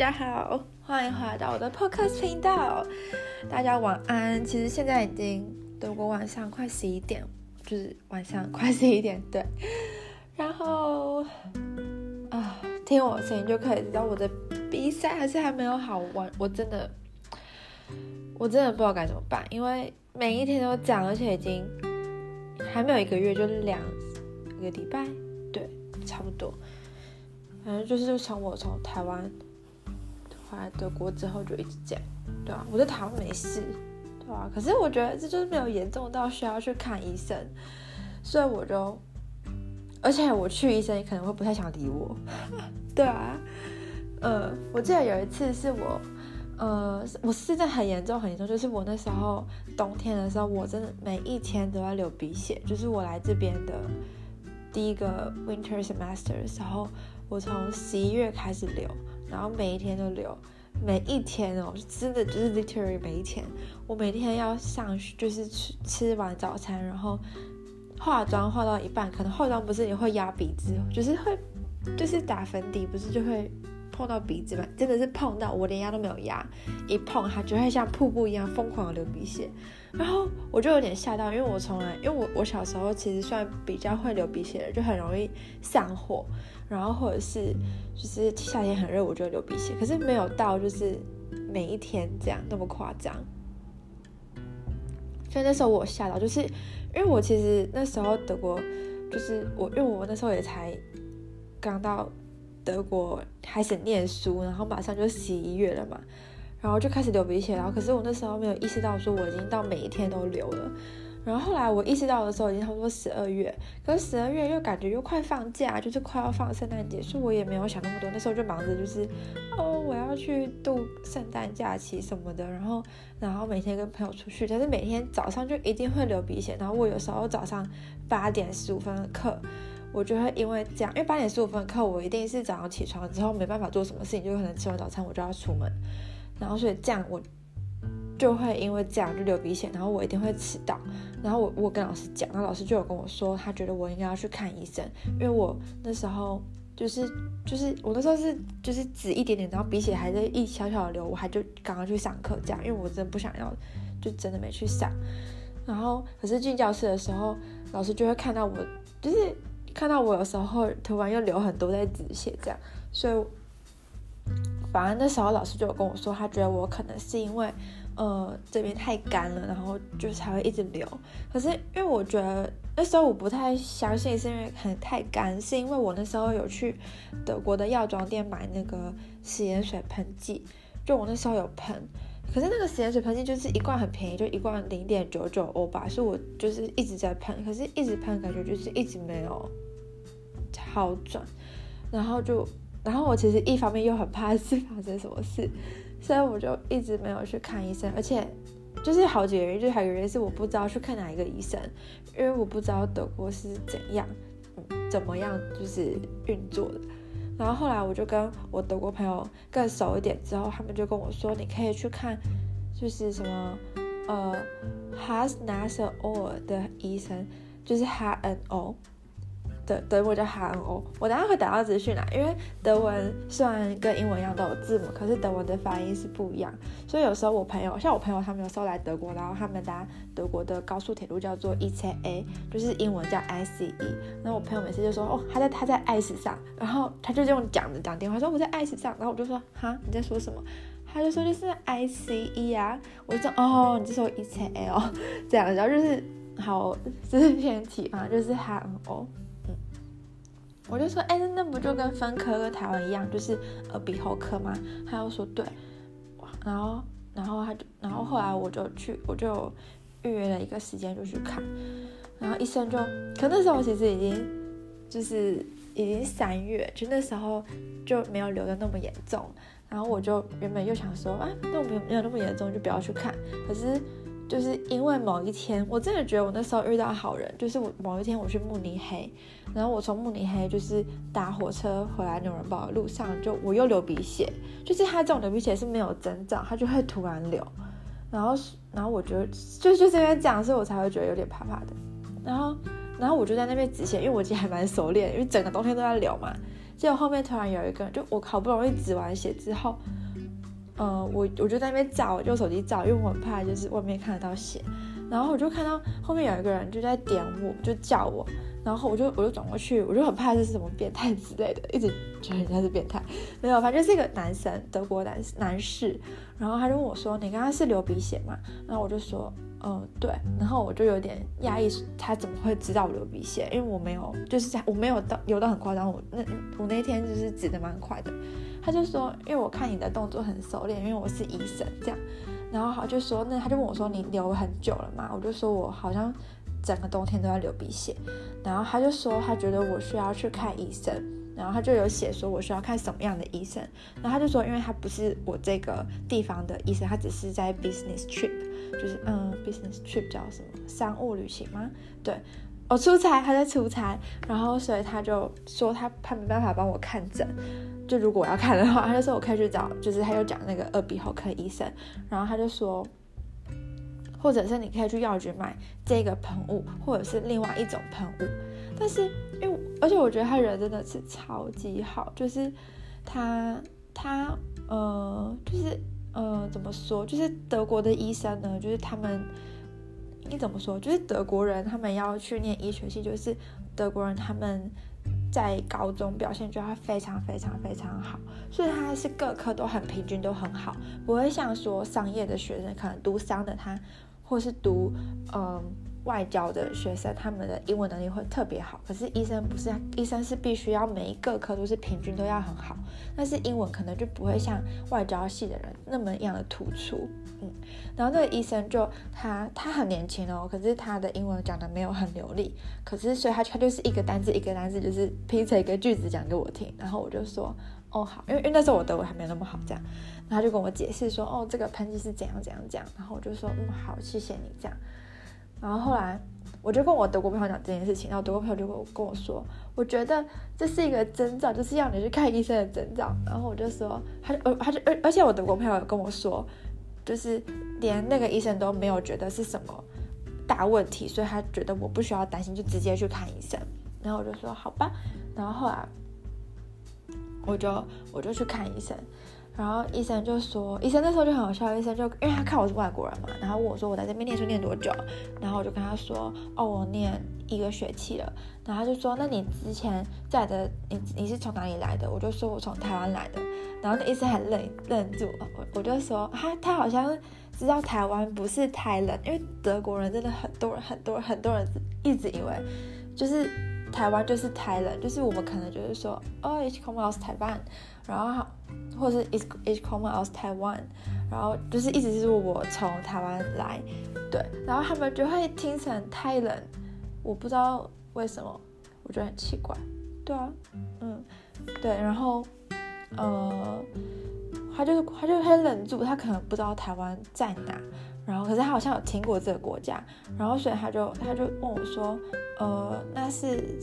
大家好，欢迎回来到我的 Podcast 频道。大家晚安。其实现在已经德国晚上快十一点，就是晚上快十一点。对。然后啊，听我声音就可以知道我的鼻塞还是还没有好完。我真的，我真的不知道该怎么办，因为每一天都讲，而且已经还没有一个月，就是两个礼拜，对，差不多。反正就是从我从台湾回来德国之后就一直这样，对啊，我在台湾没事，对啊，可是我觉得这就是没有严重到需要去看医生，所以我就，而且我去医生也可能会不太想理我，对啊，呃，我记得有一次是我，呃，我是真的很严重很严重，就是我那时候冬天的时候，我真的每一天都要流鼻血，就是我来这边的第一个 winter semester 的时候。我从十一月开始流，然后每一天都流，每一天哦，真的就是 literally 每一天，我每天要上学，就是吃吃完早餐，然后化妆化到一半，可能化妆不是你会压鼻子，就是会，就是打粉底不是就会碰到鼻子嘛，真的是碰到，我连压都没有压，一碰它就会像瀑布一样疯狂的流鼻血，然后我就有点吓到，因为我从来，因为我我小时候其实算比较会流鼻血的，就很容易上火。然后或者是就是夏天很热，我就会流鼻血，可是没有到就是每一天这样那么夸张。所以那时候我吓到，就是因为我其实那时候德国，就是我因为我那时候也才刚到德国开始念书，然后马上就十一月了嘛，然后就开始流鼻血，然后可是我那时候没有意识到说我已经到每一天都流了。然后后来我意识到的时候，已经差不多十二月，可是十二月又感觉又快放假，就是快要放圣诞节，所以我也没有想那么多。那时候就忙着就是，哦，我要去度圣诞假期什么的，然后然后每天跟朋友出去，但是每天早上就一定会流鼻血。然后我有时候早上八点十五分的课，我就会因为这样，因为八点十五分的课，我一定是早上起床之后没办法做什么事情，就可能吃完早餐我就要出门，然后所以这样我。就会因为这样就流鼻血，然后我一定会迟到。然后我我跟老师讲，然后老师就有跟我说，他觉得我应该要去看医生，因为我那时候就是就是我那时候是就是只一点点，然后鼻血还在一小小的流，我还就刚刚去上课这样，因为我真的不想要，就真的没去上。然后可是进教室的时候，老师就会看到我，就是看到我有时候突然又流很多在止血这样，所以反正那时候老师就有跟我说，他觉得我可能是因为。呃，这边太干了，然后就才会一直流。可是因为我觉得那时候我不太相信，是因为很太干，是因为我那时候有去德国的药妆店买那个食盐水喷剂，就我那时候有喷。可是那个食盐水喷剂就是一罐很便宜，就一罐零点九九欧吧，所以我就是一直在喷，可是一直喷感觉就是一直没有好转。然后就，然后我其实一方面又很怕是发生什么事。所以我就一直没有去看医生，而且就是好几个原因，就还有一个原因是我不知道去看哪一个医生，因为我不知道德国是怎样，怎么样就是运作的。然后后来我就跟我德国朋友更熟一点之后，他们就跟我说，你可以去看，就是什么呃，Haus-Nasse Ohr 的医生，就是 h a n o。德德文叫 HNO，我等下会打到资讯啦，因为德文虽然跟英文一样都有字母，可是德文的发音是不一样，所以有时候我朋友，像我朋友他们有时候来德国，然后他们搭德国的高速铁路叫做 ICE，就是英文叫 ICE，那我朋友每次就说哦，他在他在 ICE 上，然后他就用讲的讲电话说我在 ICE 上，然后我就说哈你在说什么？他就说就是 ICE 啊，我就说哦你就说 ICE 哦，这样，然后就是好就是偏题嘛，就是 HNO。我就说，哎、欸，那不就跟分科跟台湾一样，就是耳鼻喉科吗？他又说对，然后，然后他就，然后后来我就去，我就预约了一个时间就去看，然后医生就，可那时候其实已经就是已经三月，就那时候就没有流的那么严重，然后我就原本又想说，啊，那我没有没有那么严重，就不要去看，可是。就是因为某一天，我真的觉得我那时候遇到好人。就是我某一天我去慕尼黑，然后我从慕尼黑就是搭火车回来纽伦堡的路上，就我又流鼻血。就是他这种流鼻血是没有征兆，他就会突然流。然后，然后我觉得就就是因为这样，所以我才会觉得有点怕怕的。然后，然后我就在那边止血，因为我已经还蛮熟练，因为整个冬天都在流嘛。结果后面突然有一个人，就我好不容易止完血之后，呃，我我就在那边照，我就手机照，因为我很怕就是外面看得到血。然后我就看到后面有一个人就在点我，就叫我，然后我就我就转过去，我就很怕这是什么变态之类的，一直觉得人家是变态。没有，反正是一个男生，德国男男士。然后他就问我说：“你刚刚是流鼻血吗？”然后我就说：“嗯，对。”然后我就有点压抑，他怎么会知道我流鼻血？因为我没有，就是我没有到流到很夸张。我那我那天就是止得蛮快的。他就说：“因为我看你的动作很熟练，因为我是医生，这样。”然后他就说，那他就问我说：“你流很久了吗？”我就说：“我好像整个冬天都在流鼻血。”然后他就说：“他觉得我需要去看医生。”然后他就有写说我需要看什么样的医生。然后他就说：“因为他不是我这个地方的医生，他只是在 business trip，就是嗯，business trip 叫什么？商务旅行吗？对，我、出差，他在出差。然后所以他就说他他没办法帮我看诊。”就如果我要看的话，他就说我可以去找，就是他又讲那个耳鼻喉科医生，然后他就说，或者是你可以去药局买这个喷雾，或者是另外一种喷雾。但是因为而且我觉得他人真的是超级好，就是他他呃就是呃怎么说，就是德国的医生呢，就是他们你怎么说，就是德国人他们要去念医学系，就是德国人他们。在高中表现就要非常非常非常好，所以他是各科都很平均，都很好，不会像说商业的学生可能读商的他，或是读嗯外交的学生，他们的英文能力会特别好。可是医生不是，医生是必须要每一个科都是平均都要很好，但是英文可能就不会像外交系的人那么样的突出。嗯，然后那个医生就他他很年轻哦，可是他的英文讲的没有很流利，可是所以他他就是一个单字一个单字就是拼成一个句子讲给我听，然后我就说哦好，因为因为那时候我德文还没有那么好，这样，然后他就跟我解释说哦这个喷剂是怎样怎样讲，然后我就说嗯好，谢谢你这样，然后后来我就跟我德国朋友讲这件事情，然后德国朋友就跟我跟我说，我觉得这是一个征兆，就是要你去看医生的征兆，然后我就说他就呃他就而而且我德国朋友跟我说。就是连那个医生都没有觉得是什么大问题，所以他觉得我不需要担心，就直接去看医生。然后我就说好吧，然后后来我就我就去看医生。然后医生就说，医生那时候就很好笑，医生就因为他看我是外国人嘛，然后问我说我在这边念书念多久，然后我就跟他说，哦，我念一个学期了。然后他就说，那你之前在的，你你是从哪里来的？我就说我从台湾来的。然后那医生还愣愣住，我我就说他他好像知道台湾不是太冷，因为德国人真的很多人很多人很多人一直以为就是台湾就是太冷，就是我们可能就是说哦，ich komme aus Taiwan，然后。或是 ich ich komme aus Taiwan，然后就是一直是我从台湾来，对，然后他们就会听成太冷，我不知道为什么，我觉得很奇怪，对啊，嗯，对，然后，呃，他就是他就很冷住，他可能不知道台湾在哪，然后可是他好像有听过这个国家，然后所以他就他就问我说，呃，那是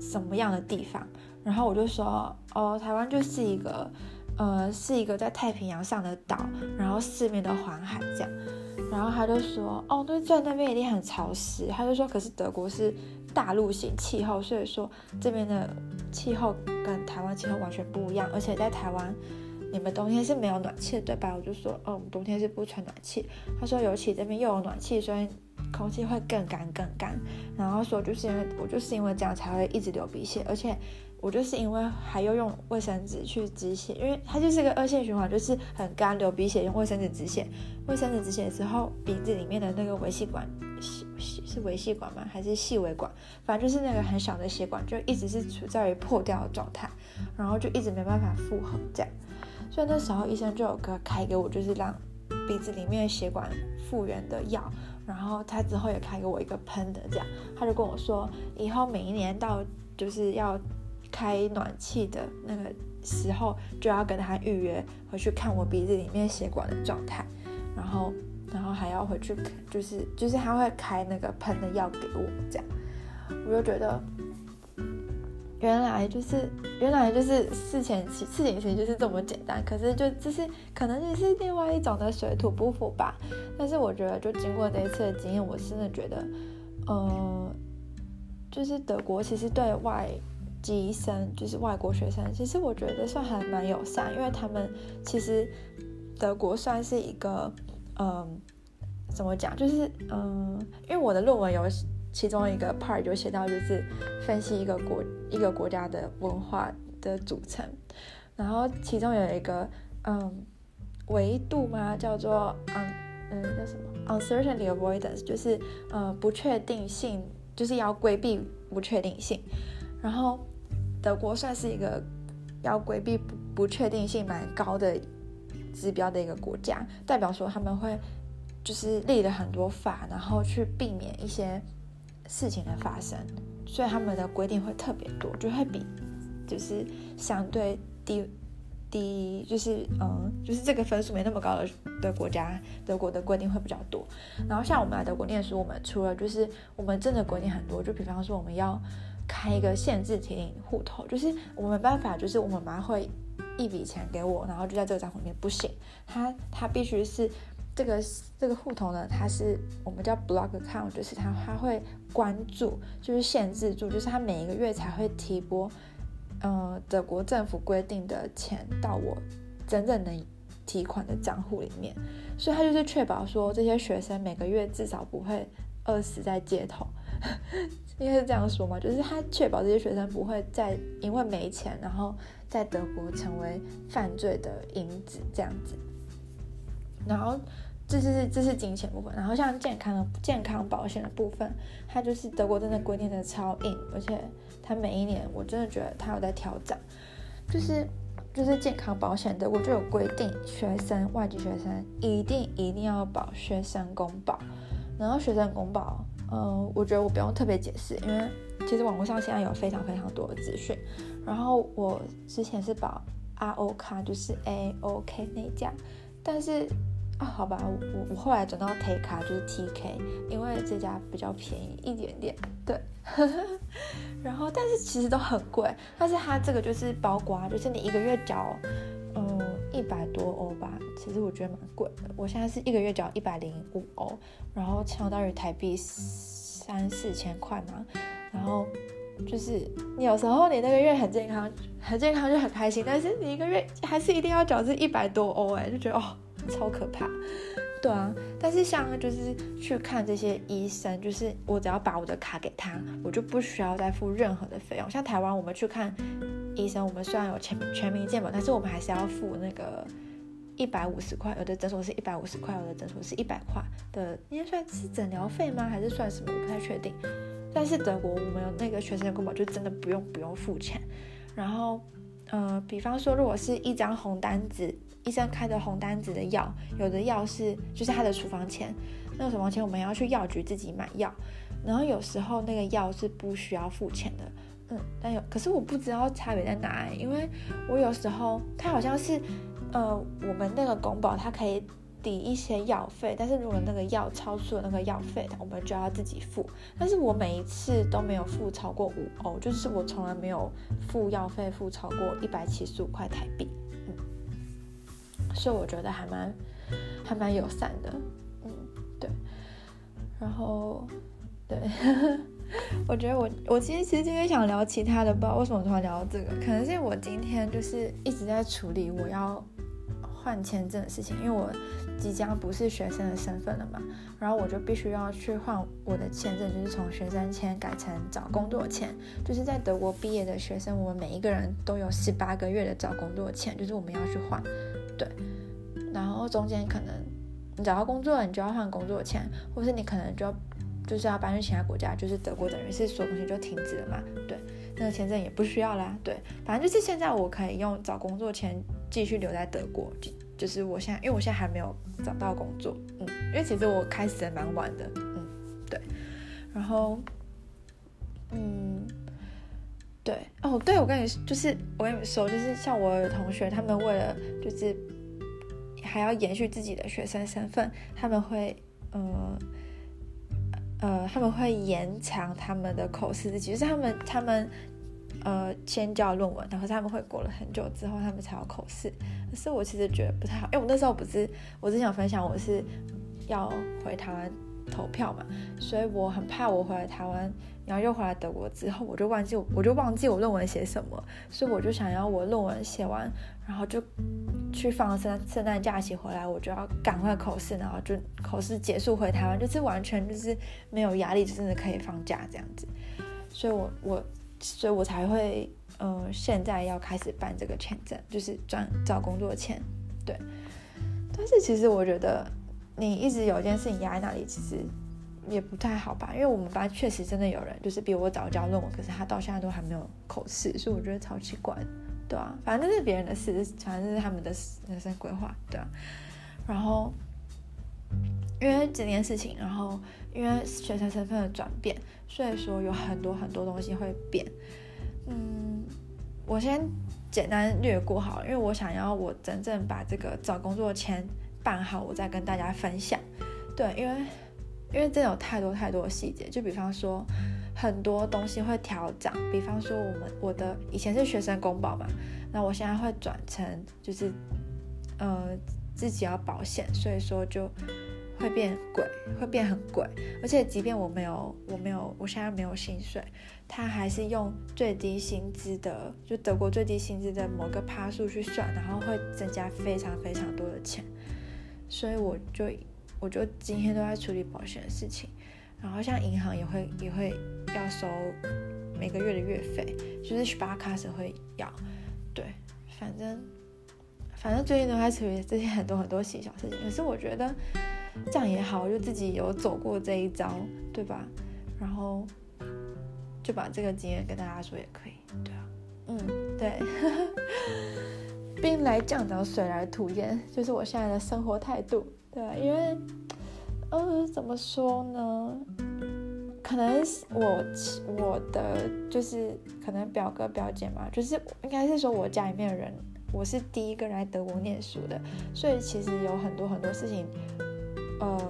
什么样的地方？然后我就说，哦，台湾就是一个。呃，是一个在太平洋上的岛，然后四面的环海这样，然后他就说，哦，对，在那边一定很潮湿。他就说，可是德国是大陆型气候，所以说这边的气候跟台湾气候完全不一样。而且在台湾，你们冬天是没有暖气的，对吧？我就说，哦，我们冬天是不穿暖气。他说，尤其这边又有暖气，所以空气会更干更干。然后说，就是因为我就是因为这样才会一直流鼻血，而且。我就是因为还要用卫生纸去止血，因为它就是一个恶性循环，就是很干流鼻血，用卫生纸止血，卫生纸止血之后，鼻子里面的那个微细管，细细是微细管吗？还是细微管？反正就是那个很小的血管，就一直是处在于破掉的状态，然后就一直没办法复合这样。所以那时候医生就有个开给我，就是让鼻子里面血管复原的药，然后他之后也开给我一个喷的这样，他就跟我说，以后每一年到就是要。开暖气的那个时候，就要跟他预约回去看我鼻子里面血管的状态，然后，然后还要回去，就是就是他会开那个喷的药给我，这样，我就觉得，原来就是原来就是事前事情其实就是这么简单，可是就就是可能就是另外一种的水土不服吧。但是我觉得，就经过这一次的经验，我真的觉得，呃，就是德国其实对外。籍生，就是外国学生，其实我觉得算还蛮友善，因为他们其实德国算是一个，嗯，怎么讲，就是嗯，因为我的论文有其中一个 part 就写到，就是分析一个国一个国家的文化的组成，然后其中有一个嗯维度嘛，叫做嗯嗯叫什么？uncertainty avoidance，就是呃不确定性。就是要规避不确定性，然后德国算是一个要规避不不确定性蛮高的指标的一个国家，代表说他们会就是立了很多法，然后去避免一些事情的发生，所以他们的规定会特别多，就会比就是相对低。低就是嗯，就是这个分数没那么高的的国家，德国的规定会比较多。然后像我们来德国念书，我们除了就是我们真的规定很多，就比方说我们要开一个限制提领户头，就是我们没办法，就是我们妈会一笔钱给我，然后就在这个账户里面不行，他他必须是这个这个户头呢，它是我们叫 block account，就是他他会关注，就是限制住，就是他每一个月才会提拨。呃，德国政府规定的钱到我真正能提款的账户里面，所以他就是确保说这些学生每个月至少不会饿死在街头，应该是这样说嘛，就是他确保这些学生不会再因为没钱，然后在德国成为犯罪的因子这样子。然后这是这是金钱部分，然后像健康的健康保险的部分，它就是德国真的规定的超硬，而且。它每一年，我真的觉得它有在调整，就是就是健康保险的，我就有规定，学生外籍学生一定一定要保学生公保，然后学生公保，嗯、呃，我觉得我不用特别解释，因为其实网络上现在有非常非常多的资讯，然后我之前是保 RO 卡，就是 AOK 那家，但是。啊，好吧，我我后来转到 Take，就是 TK，因为这家比较便宜一点点，对。然后，但是其实都很贵，但是它这个就是包括，就是你一个月缴，嗯，一百多欧吧，其实我觉得蛮贵的。我现在是一个月缴一百零五欧，然后相当于台币三四千块嘛。然后就是你有时候你那个月很健康，很健康就很开心，但是你一个月还是一定要缴这一百多欧，哎，就觉得哦。超可怕，对啊，但是像就是去看这些医生，就是我只要把我的卡给他，我就不需要再付任何的费用。像台湾我们去看医生，我们虽然有全全民健保，但是我们还是要付那个一百五十块，有的诊所是一百五十块，有的诊所是一百块的，应该算是诊疗费吗？还是算什么？我不太确定。但是德国我们有那个学生公保，就真的不用不用付钱。然后，呃，比方说如果是一张红单子。医生开的红单子的药，有的药是就是他的处方签，那个处方签我们要去药局自己买药，然后有时候那个药是不需要付钱的，嗯，但有可是我不知道差别在哪，因为我有时候他好像是，呃，我们那个公保它可以抵一些药费，但是如果那个药超出了那个药费，我们就要自己付，但是我每一次都没有付超过五欧，就是我从来没有付药费付超过一百七十五块台币。所以我觉得还蛮还蛮友善的，嗯，对。然后，对，我觉得我我其实其实今天想聊其他的，不知道为什么突然聊到这个，可能是我今天就是一直在处理我要换签证的事情，因为我即将不是学生的身份了嘛，然后我就必须要去换我的签证，就是从学生签改成找工作签。就是在德国毕业的学生，我们每一个人都有十八个月的找工作签，就是我们要去换。对，然后中间可能你找到工作了，你就要换工作签，或是你可能就就是要搬去其他国家，就是德国等于是所有东西就停止了嘛。对，那个签证也不需要啦。对，反正就是现在我可以用找工作签继续留在德国，就就是我现在，因为我现在还没有找到工作，嗯，因为其实我开始的蛮晚的，嗯，对，然后，嗯。对哦，对，我跟你就是我跟你说，就是像我的同学，他们为了就是还要延续自己的学生身份，他们会呃呃他们会延长他们的口试日期，就是他们他们呃先交论文，然后他们会过了很久之后，他们才要口试。可是我其实觉得不太好，因为我那时候不是我之前有分享，我是要回台湾投票嘛，所以我很怕我回来台湾，然后又回来德国之后，我就忘记我就忘记我论文写什么，所以我就想要我论文写完，然后就去放圣圣诞假期回来，我就要赶快口试，然后就口试结束回台湾，就是完全就是没有压力，就真的可以放假这样子，所以我我所以我才会呃现在要开始办这个签证，就是转找工作签，对，但是其实我觉得。你一直有一件事情压在那里，其实也不太好吧？因为我们班确实真的有人，就是比我早交论文，可是他到现在都还没有口试，所以我觉得超奇怪，对啊，反正这是别人的事，反正是他们的人生规划，对啊。然后因为这件事情，然后因为学生身份的转变，所以说有很多很多东西会变。嗯，我先简单略过好，因为我想要我真正把这个找工作签。办好，我再跟大家分享。对，因为因为真的有太多太多细节，就比方说很多东西会调整，比方说我们我的以前是学生公保嘛，那我现在会转成就是呃自己要保险，所以说就会变贵，会变很贵。而且即便我没有我没有我现在没有薪水，他还是用最低薪资的，就德国最低薪资的某个趴数去算，然后会增加非常非常多的钱。所以我就我就今天都在处理保险的事情，然后像银行也会也会要收每个月的月费，就是 Sparkass 会要，对，反正反正最近都在处理这些很多很多细小事情。可是我觉得这样也好，就自己有走过这一遭，对吧？然后就把这个经验跟大家说也可以，对啊，嗯，对。兵来将挡，水来土掩，就是我现在的生活态度，对？因为，呃，怎么说呢？可能我我的就是可能表哥表姐嘛，就是应该是说我家里面的人，我是第一个来德国念书的，所以其实有很多很多事情，呃，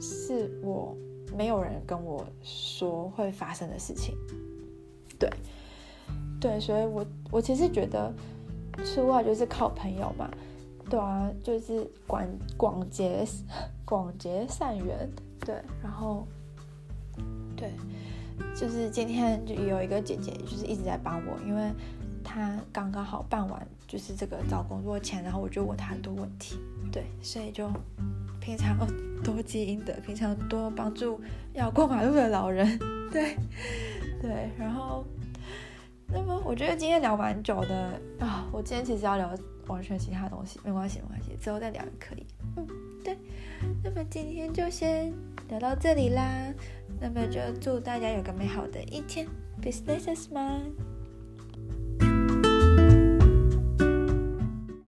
是我没有人跟我说会发生的事情，对，对，所以我我其实觉得。出外就是靠朋友嘛，对啊，就是广广结 广结善缘，对，然后对，就是今天就有一个姐姐，就是一直在帮我，因为她刚刚好办完就是这个找工作前，然后我就问她很多问题，对，所以就平常多积阴德，平常多帮助要过马路的老人，对对，然后。那么我觉得今天聊蛮久的啊，我今天其实要聊完全其他东西，没关系没关系，之后再聊也可以。嗯，对。那么今天就先聊到这里啦，那么就祝大家有个美好的一天，businessman。